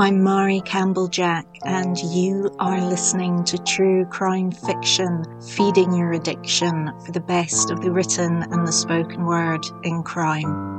I'm Mairi Campbell Jack, and you are listening to True Crime Fiction, feeding your addiction for the best of the written and the spoken word in crime.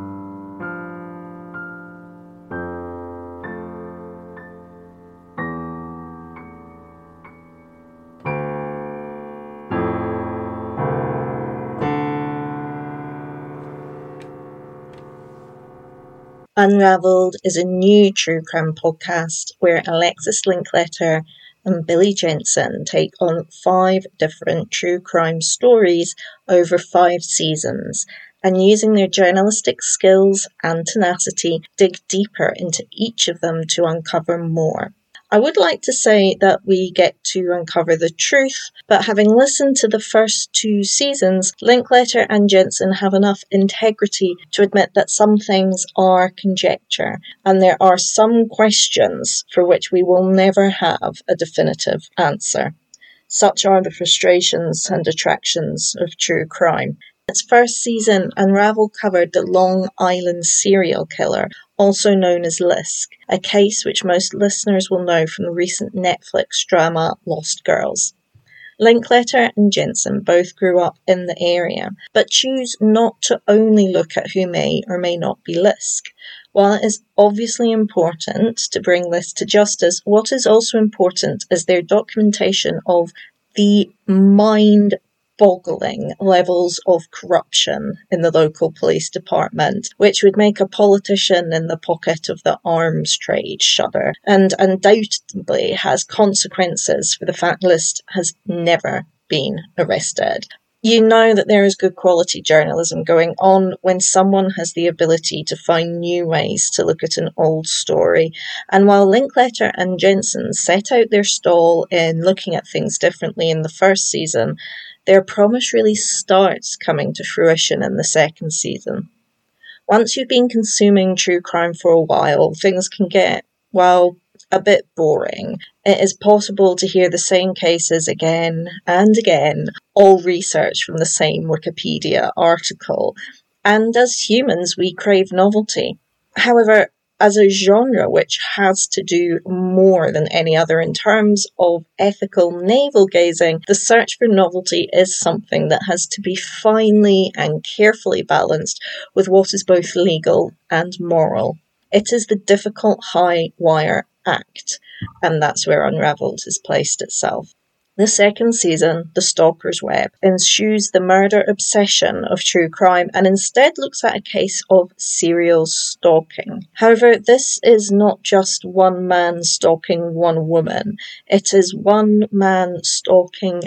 Unraveled is a new true crime podcast where Alexis Linkletter and Billy Jensen take on five different true crime stories over five seasons and using their journalistic skills and tenacity dig deeper into each of them to uncover more. I would like to say that we get to uncover the truth, but having listened to the first two seasons, Linkletter and Jensen have enough integrity to admit that some things are conjecture, and there are some questions for which we will never have a definitive answer. Such are the frustrations and attractions of true crime its first season, Unravel covered the Long Island serial killer, also known as Lisk, a case which most listeners will know from the recent Netflix drama Lost Girls. Linkletter and Jensen both grew up in the area, but choose not to only look at who may or may not be Lisk. While it is obviously important to bring Lisk to justice, what is also important is their documentation of the mind boggling levels of corruption in the local police department, which would make a politician in the pocket of the arms trade shudder, and undoubtedly has consequences for the fact Lisk has never been arrested. You know that there is good quality journalism going on when someone has the ability to find new ways to look at an old story. And while Linkletter and Jensen set out their stall in looking at things differently in the first season, their promise really starts coming to fruition in the second season. Once you've been consuming true crime for a while, things can get, well, a bit boring. It is possible to hear the same cases again and again, all researched from the same Wikipedia article. And as humans, we crave novelty. However, as a genre which has to do more than any other in terms of ethical navel gazing, the search for novelty is something that has to be finely and carefully balanced with what is both legal and moral. It is the difficult high wire act, and that's where Unraveled has placed itself. The second season, The Stalker's Web, ensues the murder obsession of true crime and instead looks at a case of serial stalking. However, this is not just one man stalking one woman, it is one man stalking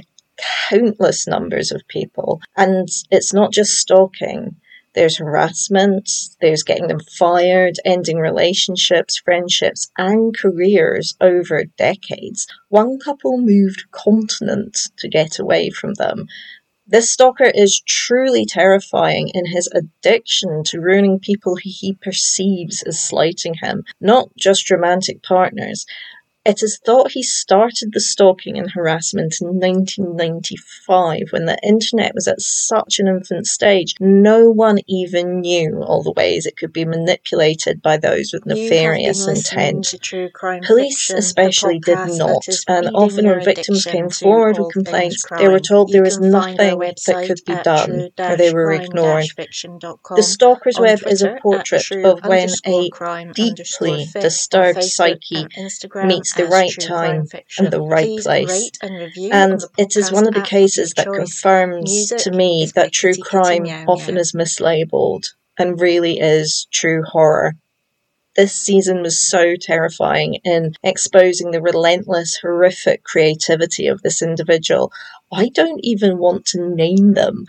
countless numbers of people. And it's not just stalking. There's harassment, there's getting them fired, ending relationships, friendships, and careers over decades. One couple moved continents to get away from them. This stalker is truly terrifying in his addiction to ruining people he perceives as slighting him, not just romantic partners. It is thought he started the stalking and harassment in 1995 when the internet was at such an infant stage. No one even knew all the ways it could be manipulated by those with nefarious intent. Police, fiction, especially, did not, and often when victims came forward with complaints, they were told there was nothing that could be done, or they were ignored. The Stalker's Web is a portrait of when a deeply disturbed psyche meets the right time and the right place. And it is one of the cases that confirms to me that true crime often is mislabeled and really is true horror. This season was so terrifying in exposing the relentless, horrific creativity of this individual. I don't even want to name them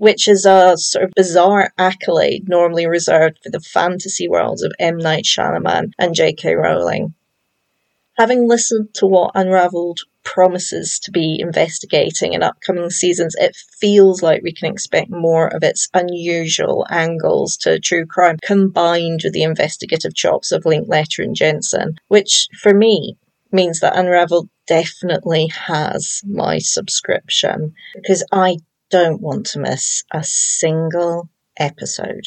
which is a sort of bizarre accolade normally reserved for the fantasy worlds of M. Night Shyamalan and J.K. Rowling. Having listened to what Unraveled promises to be investigating in upcoming seasons, it feels like we can expect more of its unusual angles to true crime combined with the investigative chops of Linkletter and Jensen, which for me means that Unraveled definitely has my subscription because I don't want to miss a single episode.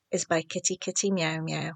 is by Kitty Kitty Meow Meow.